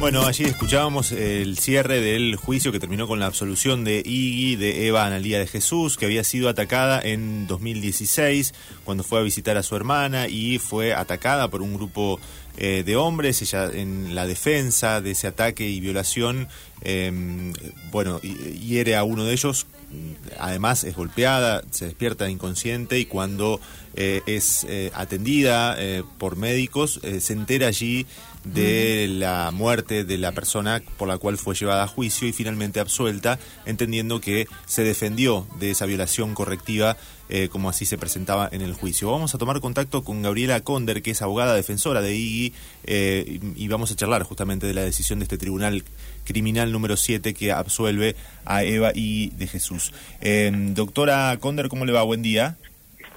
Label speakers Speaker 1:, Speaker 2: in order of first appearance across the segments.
Speaker 1: Bueno, allí escuchábamos el cierre del juicio que terminó con la absolución de Iggy, de Eva Analía de Jesús, que había sido atacada en 2016 cuando fue a visitar a su hermana y fue atacada por un grupo eh, de hombres. Ella en la defensa de ese ataque y violación, eh, bueno, hiere a uno de ellos. Además es golpeada, se despierta inconsciente y cuando eh, es eh, atendida eh, por médicos se entera allí de la muerte de la persona por la cual fue llevada a juicio y finalmente absuelta, entendiendo que se defendió de esa violación correctiva como así se presentaba en el juicio. Vamos a tomar contacto con Gabriela Conder, que es abogada defensora de IGI, y vamos a charlar justamente de la decisión de este tribunal criminal número 7 que absuelve a Eva y de Jesús. Doctora Conder, ¿cómo le va? Buen día.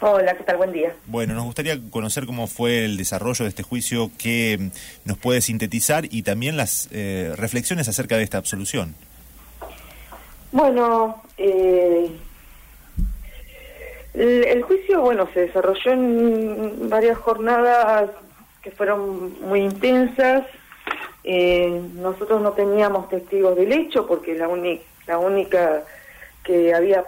Speaker 2: Hola, ¿qué tal? Buen día.
Speaker 1: Bueno, nos gustaría conocer cómo fue el desarrollo de este juicio, que nos puede sintetizar y también las eh, reflexiones acerca de esta absolución.
Speaker 2: Bueno, eh, el, juicio, bueno, se desarrolló en varias jornadas que fueron muy intensas. Eh, nosotros no teníamos testigos del hecho porque la, la única que había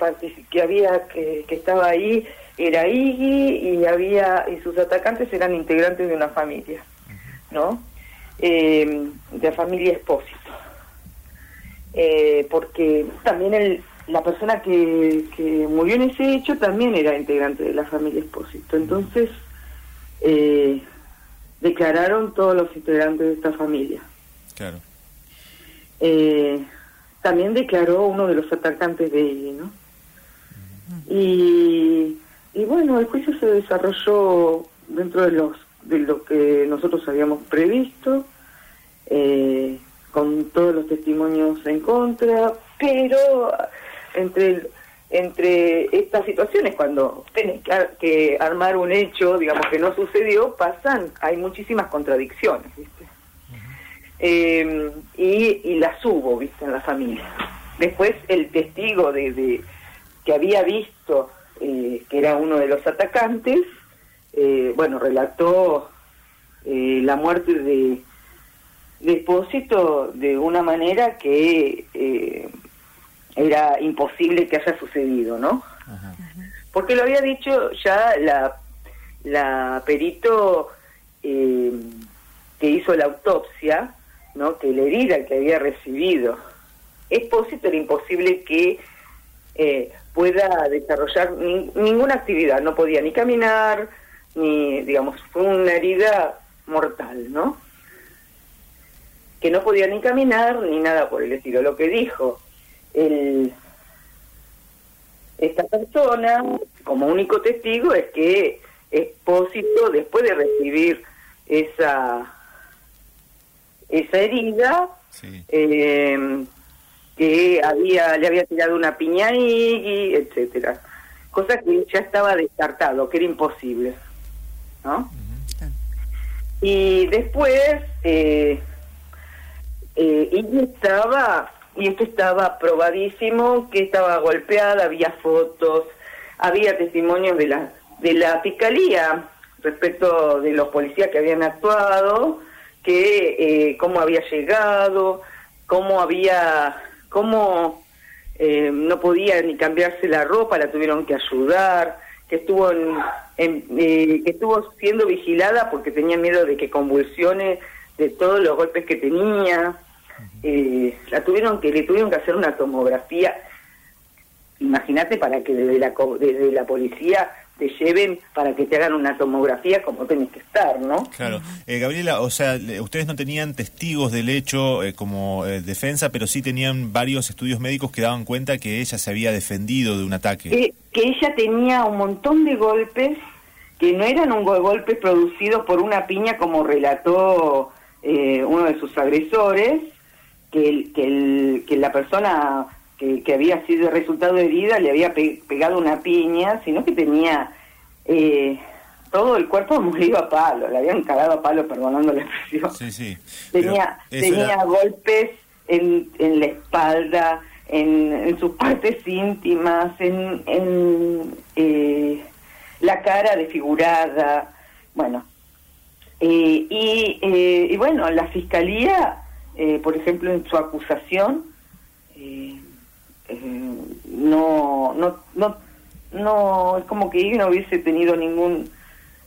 Speaker 2: que había que, que estaba ahí era Iggy y había y sus atacantes eran integrantes de una familia, ¿no? Eh, de familia Espósito. Eh, porque también el, la persona que, que murió en ese hecho también era integrante de la familia Espósito. Entonces, eh, declararon todos los integrantes de esta familia.
Speaker 1: Claro.
Speaker 2: también declaró uno de los atacantes de Iggy, ¿no? Y y bueno, el juicio se desarrolló dentro de los de lo que nosotros habíamos previsto, eh, con todos los testimonios en contra, pero entre entre estas situaciones, cuando tienes que, armar un hecho, digamos, que no sucedió, pasan, hay muchísimas contradicciones, ¿viste? Eh, y, y las hubo, ¿viste? En la familia. Después el testigo de, de que había visto eh, que era uno de los atacantes, eh, bueno, relató eh, la muerte de, Depósito de una manera que era imposible que haya sucedido, ¿no? Porque lo había dicho ya la, la perito que hizo la autopsia, ¿no? Que la herida que había recibido Expósito era imposible que pueda desarrollar ninguna actividad, no podía ni caminar, ni, digamos, fue una herida mortal, ¿no? Que no podía ni caminar ni nada por el estilo. Lo que dijo el, esta persona, como único testigo, es que Expósito, después de recibir esa, esa herida, eh, que había le había tirado una piña y etcétera. Cosa que ya estaba descartado que era imposible no y después eh, eh, y estaba y esto estaba probadísimo que estaba golpeada había fotos había testimonios de la de la fiscalía respecto de los policías que habían actuado que eh, cómo había llegado cómo había cómo eh, no podía ni cambiarse la ropa, la tuvieron que ayudar, que estuvo en, eh, que estuvo siendo vigilada porque tenía miedo de que convulsione de todos los golpes que tenía, eh, la tuvieron que le tuvieron que hacer una tomografía. Imagínate para que desde la desde la policía te lleven para que te hagan una tomografía como tenés que estar, ¿no?
Speaker 1: Claro. Eh, Gabriela, o sea, ustedes no tenían testigos del hecho eh, como eh, defensa, pero sí tenían varios estudios médicos que daban cuenta que ella se había defendido de un ataque.
Speaker 2: que ella tenía un montón de golpes que no eran un golpes producidos por una piña como relató uno de sus agresores, que, el, que, el, que la persona que, que había sido resultado de herida le había pegado una piña, sino que tenía eh, todo el cuerpo molido a palo, le habían cagado a palo, perdonando la expresión.
Speaker 1: Sí, sí.
Speaker 2: Tenía, tenía golpes en, en la espalda, en, en sus partes íntimas, en, en eh, la cara desfigurada, bueno. Eh, y, y bueno, la fiscalía eh, por ejemplo, en su acusación, eh, no, no, no, no, es como que Iggy no hubiese tenido ningún,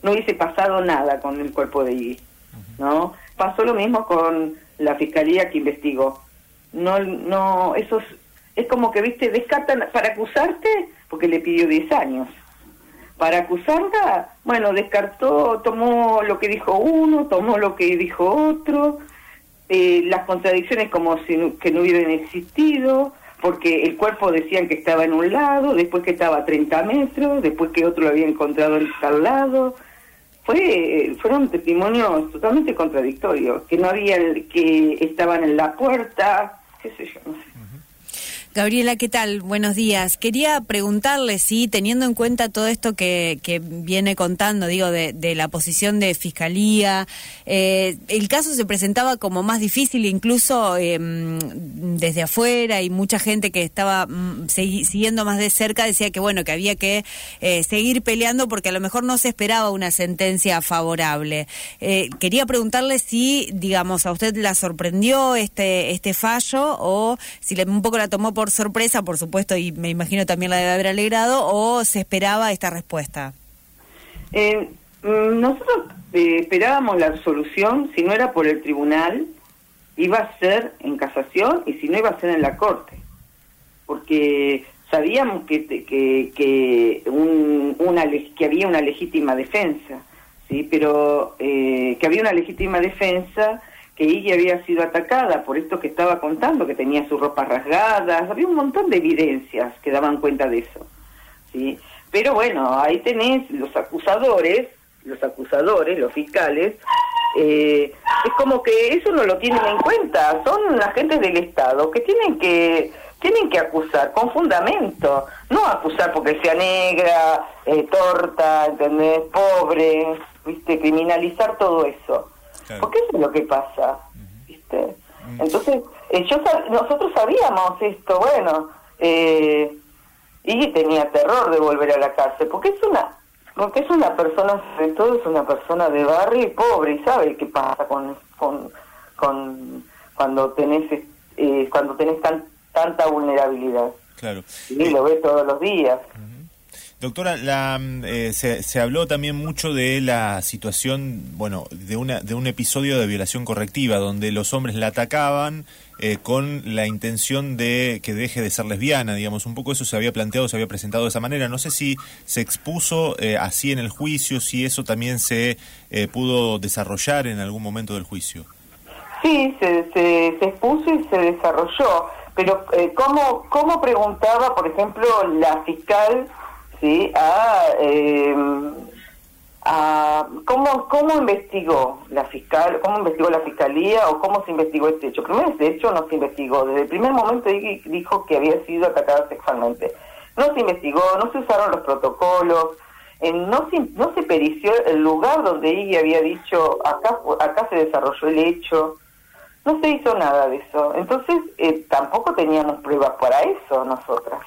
Speaker 2: no hubiese pasado nada con el cuerpo de Iggy, ¿no? Pasó lo mismo con la fiscalía que investigó. No, no, eso es, como que, viste, descartan para acusarte porque le pidió 10 años. Para acusarla, bueno, descartó, tomó lo que dijo uno, tomó lo que dijo otro, eh, las contradicciones como si que no hubieran existido, porque el cuerpo decían que estaba en un lado, después que estaba a 30 metros, después que otro lo había encontrado en tal lado. Fue, fueron testimonios totalmente contradictorios, que no había, que estaban en la puerta, qué sé yo, no sé.
Speaker 3: Gabriela, ¿qué tal? Buenos días. Quería preguntarle si, teniendo en cuenta todo esto que, viene contando, digo, de, la posición de Fiscalía, eh, el caso se presentaba como más difícil incluso em, desde afuera y mucha gente que estaba mm, siguiendo más de cerca decía que, bueno, que había que eh, seguir peleando porque a lo mejor no se esperaba una sentencia favorable. Eh, quería preguntarle si, digamos, a usted la sorprendió este, este fallo o si le, un poco la tomó por sorpresa, por supuesto, y me imagino también la debe haber alegrado, o se esperaba esta respuesta?
Speaker 2: Eh, mm, nosotros eh, esperábamos la solución, si no era por el tribunal, iba a ser en casación y si no iba a ser en la corte, porque sabíamos que que que, un, una, que había una legítima defensa, sí, pero eh, que había una legítima defensa que ella había sido atacada por esto que estaba contando, que tenía sus ropas rasgadas, había un montón de evidencias que daban cuenta de eso. ¿sí? Pero bueno, ahí tenés los acusadores, los acusadores, los fiscales, eh, es como que eso no lo tienen en cuenta, son agentes del Estado que tienen que tienen que acusar con fundamento, no acusar porque sea negra, eh, torta, ¿entendés? pobre, viste, criminalizar todo eso. Porque eso es lo que pasa, ¿viste? Entonces, eh, yo nosotros sabíamos esto, bueno, eh, y tenía terror de volver a la cárcel, porque es una porque es una persona, sobre todo es una persona de barrio y pobre, y sabe qué pasa con, con, con cuando tenés eh, cuando tenés tan, tanta vulnerabilidad.
Speaker 1: Claro.
Speaker 2: Y lo ves todos los días.
Speaker 1: Doctora, la, mm, eh, se, habló también mucho de la situación, bueno, de, una, de un episodio de violación correctiva, donde los hombres la atacaban eh, con la intención de que deje de ser lesbiana, digamos, un poco eso se había planteado, se había presentado de esa manera. No sé si se expuso eh, así en el juicio, si eso también se pudo desarrollar en algún momento del juicio.
Speaker 2: Sí, se, se, se expuso y se desarrolló, pero ¿cómo, ¿cómo preguntaba, por ejemplo, la fiscal? ¿Sí? a, eh, a cómo, cómo investigó la fiscal, cómo investigó la fiscalía o cómo se investigó este hecho. Primero, este hecho no se investigó. Desde el primer momento dijo que había sido atacada sexualmente. No se investigó, no se usaron los protocolos, eh, no, se, no se perició el lugar donde ella había dicho acá, acá se desarrolló el hecho. No se hizo nada de eso. Entonces, eh, tampoco teníamos pruebas para eso nosotras.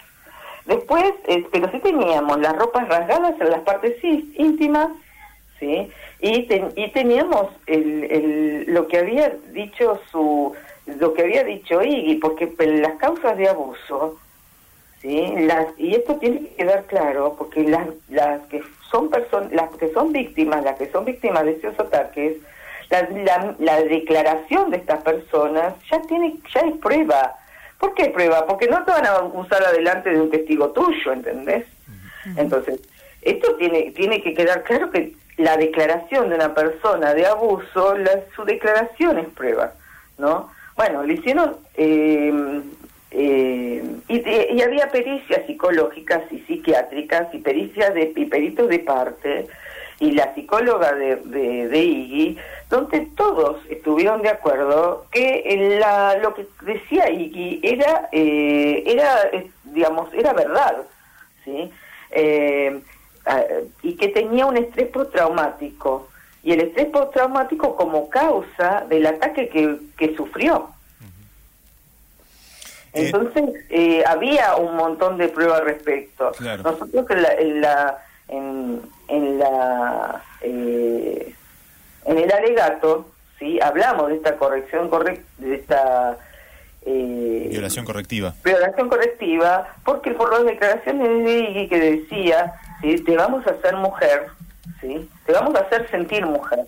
Speaker 2: Después, eh, pero sí teníamos las ropas rasgadas en las partes íntimas, ¿sí? Y, y teníamos el, el, lo que había dicho su lo que había dicho Iggy, porque las causas de abuso, ¿sí? Las, y esto tiene que quedar claro, porque las, las que son personas, las que son víctimas, las que son víctimas de esos ataques, la, la, la declaración de estas personas ya tiene, ya es prueba ¿Por qué prueba? Porque no te van a usar adelante de un testigo tuyo, ¿entendés? Entonces, esto tiene, tiene que quedar claro que la declaración de una persona de abuso, la, su declaración es prueba, ¿no? Bueno, le hicieron... Eh, eh, y, había pericias psicológicas y psiquiátricas y pericias de y peritos de parte y la psicóloga de, de, de Iggy, donde todos estuvieron de acuerdo que la, lo que decía Iggy era, eh, era digamos, era verdad, ¿sí? Eh, y que tenía un estrés postraumático, y el estrés postraumático como causa del ataque que, que sufrió. Eh, Entonces, había un montón de pruebas al respecto. Nosotros en la, en, en la eh, en el alegato, ¿sí? Hablamos de esta corrección, de esta...
Speaker 1: Eh, violación correctiva.
Speaker 2: Violación correctiva, porque por las declaraciones de Iggy que decía, ¿sí? te vamos a hacer mujer, ¿sí? te vamos a hacer sentir mujer.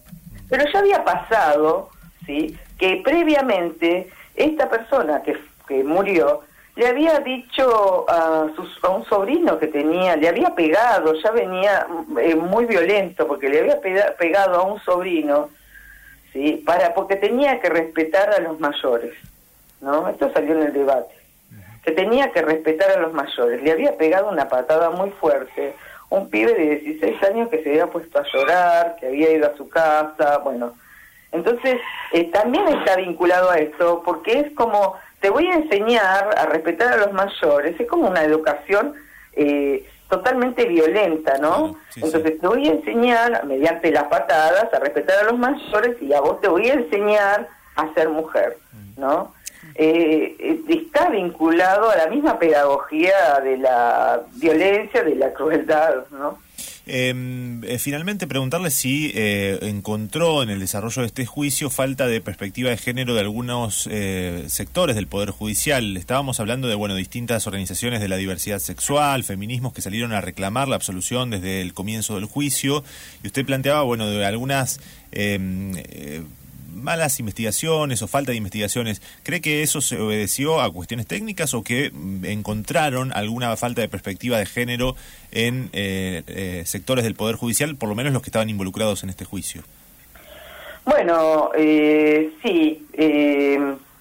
Speaker 2: Pero ya había pasado ¿sí? que previamente esta persona que, que murió le había dicho a, sus, a un sobrino que tenía, le había pegado, ya venía eh, muy violento porque le había pegado a un sobrino, ¿sí? Para, porque tenía que respetar a los mayores, ¿no? Esto salió en el debate, que tenía que respetar a los mayores. Le había pegado una patada muy fuerte, un pibe de 16 años que se había puesto a llorar, que había ido a su casa, bueno. Entonces, eh, también está vinculado a esto, porque es como te voy a enseñar a respetar a los mayores, es como una educación eh, totalmente violenta, ¿no? Entonces te voy a enseñar, mediante las patadas, a respetar a los mayores y a vos te voy a enseñar a ser mujer, mm. ¿no? Eh, eh, está vinculado a la misma pedagogía de la violencia, de la crueldad, ¿no?
Speaker 1: Em, eh, finalmente, preguntarle si eh, encontró en el desarrollo de este juicio falta de perspectiva de género de algunos eh, sectores del Poder Judicial. Estábamos hablando de bueno distintas organizaciones de la diversidad sexual, feminismos que salieron a reclamar la absolución desde el comienzo del juicio. Y usted planteaba, bueno, de algunas em, malas investigaciones o falta de investigaciones, ¿cree que eso se obedeció a cuestiones técnicas o que mm, encontraron alguna falta de perspectiva de género en eh, eh, sectores del Poder Judicial, por lo menos los que estaban involucrados en este juicio?
Speaker 2: Bueno, eh, sí.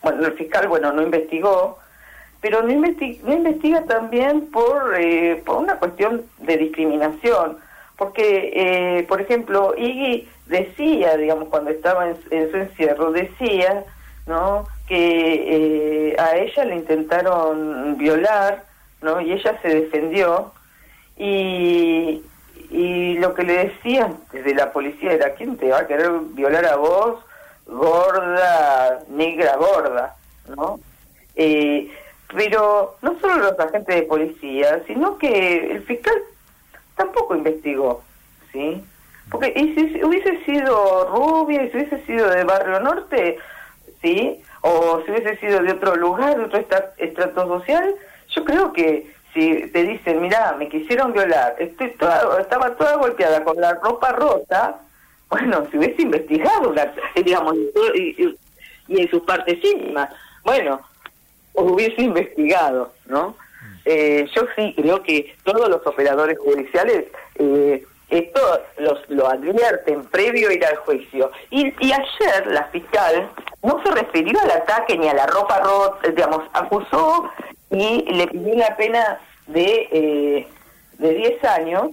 Speaker 2: bueno, el fiscal, bueno, no investigó, pero no, no investiga también por, por una cuestión de discriminación porque, eh, por ejemplo, Iggy decía, digamos, cuando estaba en, su encierro, decía, ¿no?, que eh, a ella le intentaron violar, ¿no?, y ella se defendió, y, y lo que le decían desde la policía era, ¿quién te va a querer violar a vos, gorda, negra, gorda, ¿no? Eh, pero no solo los agentes de policía, sino que el fiscal tampoco investigó, ¿sí? Porque y si hubiese sido rubia, y si hubiese sido de Barrio Norte, ¿sí? O si hubiese sido de otro lugar, de otro estrato social, yo creo que si te dicen, mira, me quisieron violar, estoy estaba toda golpeada con la ropa rota, bueno, si hubiese investigado, digamos, y, y, en sus partes íntimas, bueno, hubiese investigado, ¿no? Eh, yo sí creo que todos los operadores judiciales eh, esto los, lo advierten previo a ir al juicio. Y, y ayer la fiscal no se refirió al ataque ni a la ropa rota, digamos, acusó y le pidió una pena de, eh, de 10 años,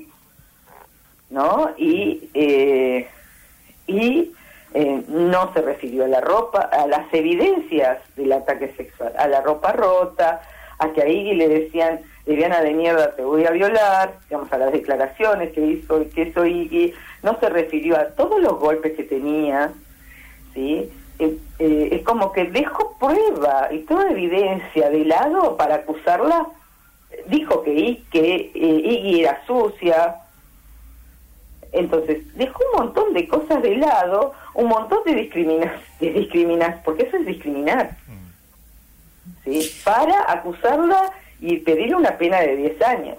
Speaker 2: ¿no? Y, eh, y eh, no se refirió a la ropa, a las evidencias del ataque sexual, a la ropa rota, a que a Iggy le decían, Viviana de mierda, te voy a violar, digamos, a las declaraciones que hizo, que hizo Iggy, no se refirió a todos los golpes que tenía, ¿sí? Eh, eh, es como que dejó prueba y toda evidencia de lado para acusarla. Dijo que, que eh, Iggy era sucia, entonces, dejó un montón de cosas de lado, un montón de discriminas, de discriminas, porque eso es discriminar. ¿Sí? para acusarla y pedirle una pena de 10 años.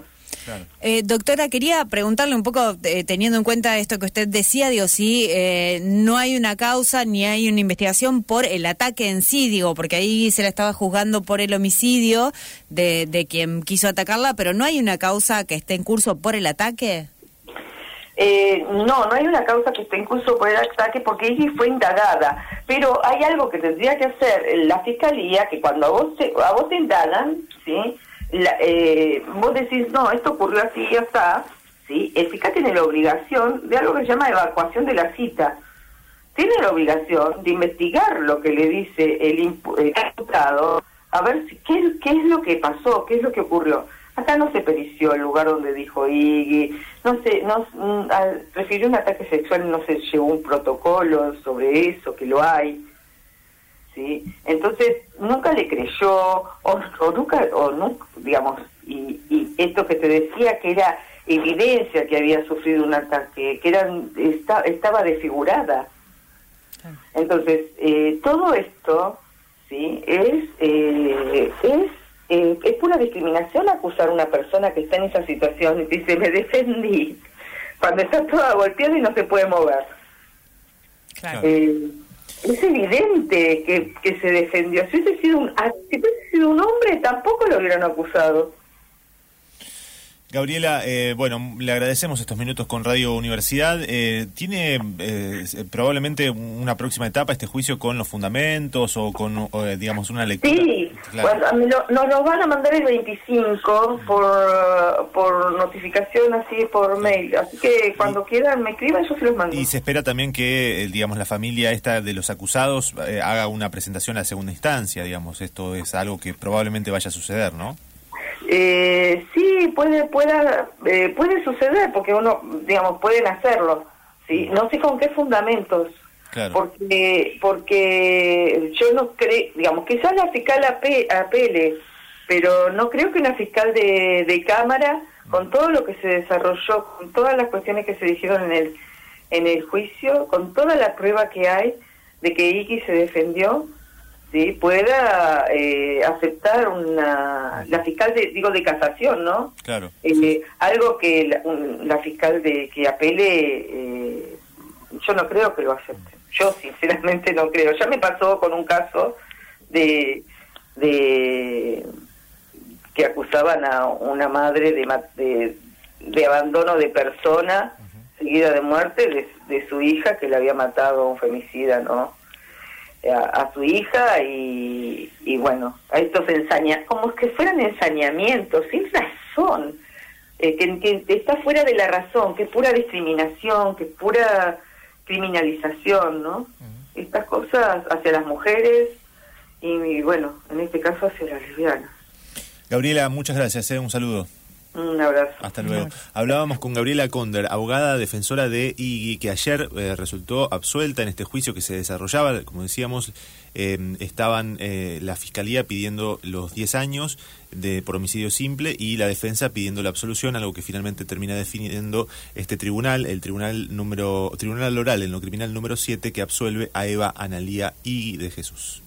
Speaker 3: Eh, doctora, quería preguntarle un poco, eh, teniendo en cuenta esto que usted decía, digo, si eh, no hay una causa ni hay una investigación por el ataque en sí, digo, porque ahí se la estaba juzgando por el homicidio de, de quien quiso atacarla, pero no hay una causa que esté en curso por el ataque.
Speaker 2: Eh, no, no hay una causa que esté en curso por el ataque porque ella fue indagada. Pero hay algo que tendría que hacer la fiscalía, que cuando a vos te, a vos te indagan, ¿sí? Eh, vos decís, no, esto ocurrió así y está, ¿sí? El fiscal tiene la obligación de algo que se llama evacuación de la cita. Tiene la obligación de investigar lo que le dice el, imputado, a ver si, qué es lo que pasó, qué es lo que ocurrió. Acá no se perició el lugar donde dijo Iggy, no sé, no, mm, refirió un ataque sexual, no se llevó un protocolo sobre eso, que lo hay. ¿sí? Entonces, nunca le creyó, o, nunca, o nunca, digamos, y, y, esto que te decía que era evidencia que había sufrido un ataque, que era, estaba desfigurada. Entonces, eh, todo esto sí es, eh, es, eh, es pura discriminación acusar a una persona que está en esa situación y dice, me defendí, cuando está toda golpeada y no se puede mover. es evidente que, que se defendió. Si hubiese sido un, si hubiese sido un hombre, tampoco lo hubieran acusado.
Speaker 1: Gabriela, eh, bueno, le agradecemos estos minutos con Radio Universidad. Eh, ¿Tiene eh, probablemente una próxima etapa este juicio con los fundamentos o con, digamos, una lectura?
Speaker 2: Sí, nos lo van a mandar el 25 por, por notificación así por mail. Así que cuando quieran me escriban, yo se los mando.
Speaker 1: Y se espera también que, digamos, la familia esta de los acusados haga una presentación a segunda instancia, digamos. Esto es algo que probablemente vaya a suceder, ¿no?
Speaker 2: Eh, sí, puede, pueda, eh, puede suceder, porque uno, digamos, pueden hacerlo, ¿sí? No sé con qué fundamentos. Porque, porque yo no creo, digamos, quizás la fiscal apele, pero no creo que una fiscal de, de cámara, con todo lo que se desarrolló, con todas las cuestiones que se dijeron en el, en el juicio, con toda la prueba que hay de que Iki se defendió, sí pueda eh, aceptar una la fiscal de digo de casación no
Speaker 1: claro.
Speaker 2: Eh, algo que la, fiscal de que apele eh, yo no creo que lo acepte yo sinceramente no creo. Ya me pasó con un caso de de que acusaban a una madre de de, abandono de persona seguida de muerte de, de su hija que le había matado un femicida no a, su hija y, y, bueno, a estos ensañamientos, como que fueran ensañamientos, sin razón, eh, que, está fuera de la razón, que es pura discriminación, que es pura criminalización, ¿no? Estas cosas hacia las mujeres y, bueno, en este caso hacia las lesbianas.
Speaker 1: Gabriela, muchas gracias, ¿eh? un saludo.
Speaker 2: Un abrazo.
Speaker 1: Hasta luego. Hablábamos con Gabriela Conder, abogada defensora de Iggy, que ayer eh, resultó absuelta en este juicio que se desarrollaba. Como decíamos, eh, estaban eh, la fiscalía pidiendo los 10 años de por homicidio simple y la defensa pidiendo la absolución, algo que finalmente termina definiendo este tribunal, el tribunal número tribunal oral en lo criminal número 7 que absuelve a Eva Analía Iggy de Jesús.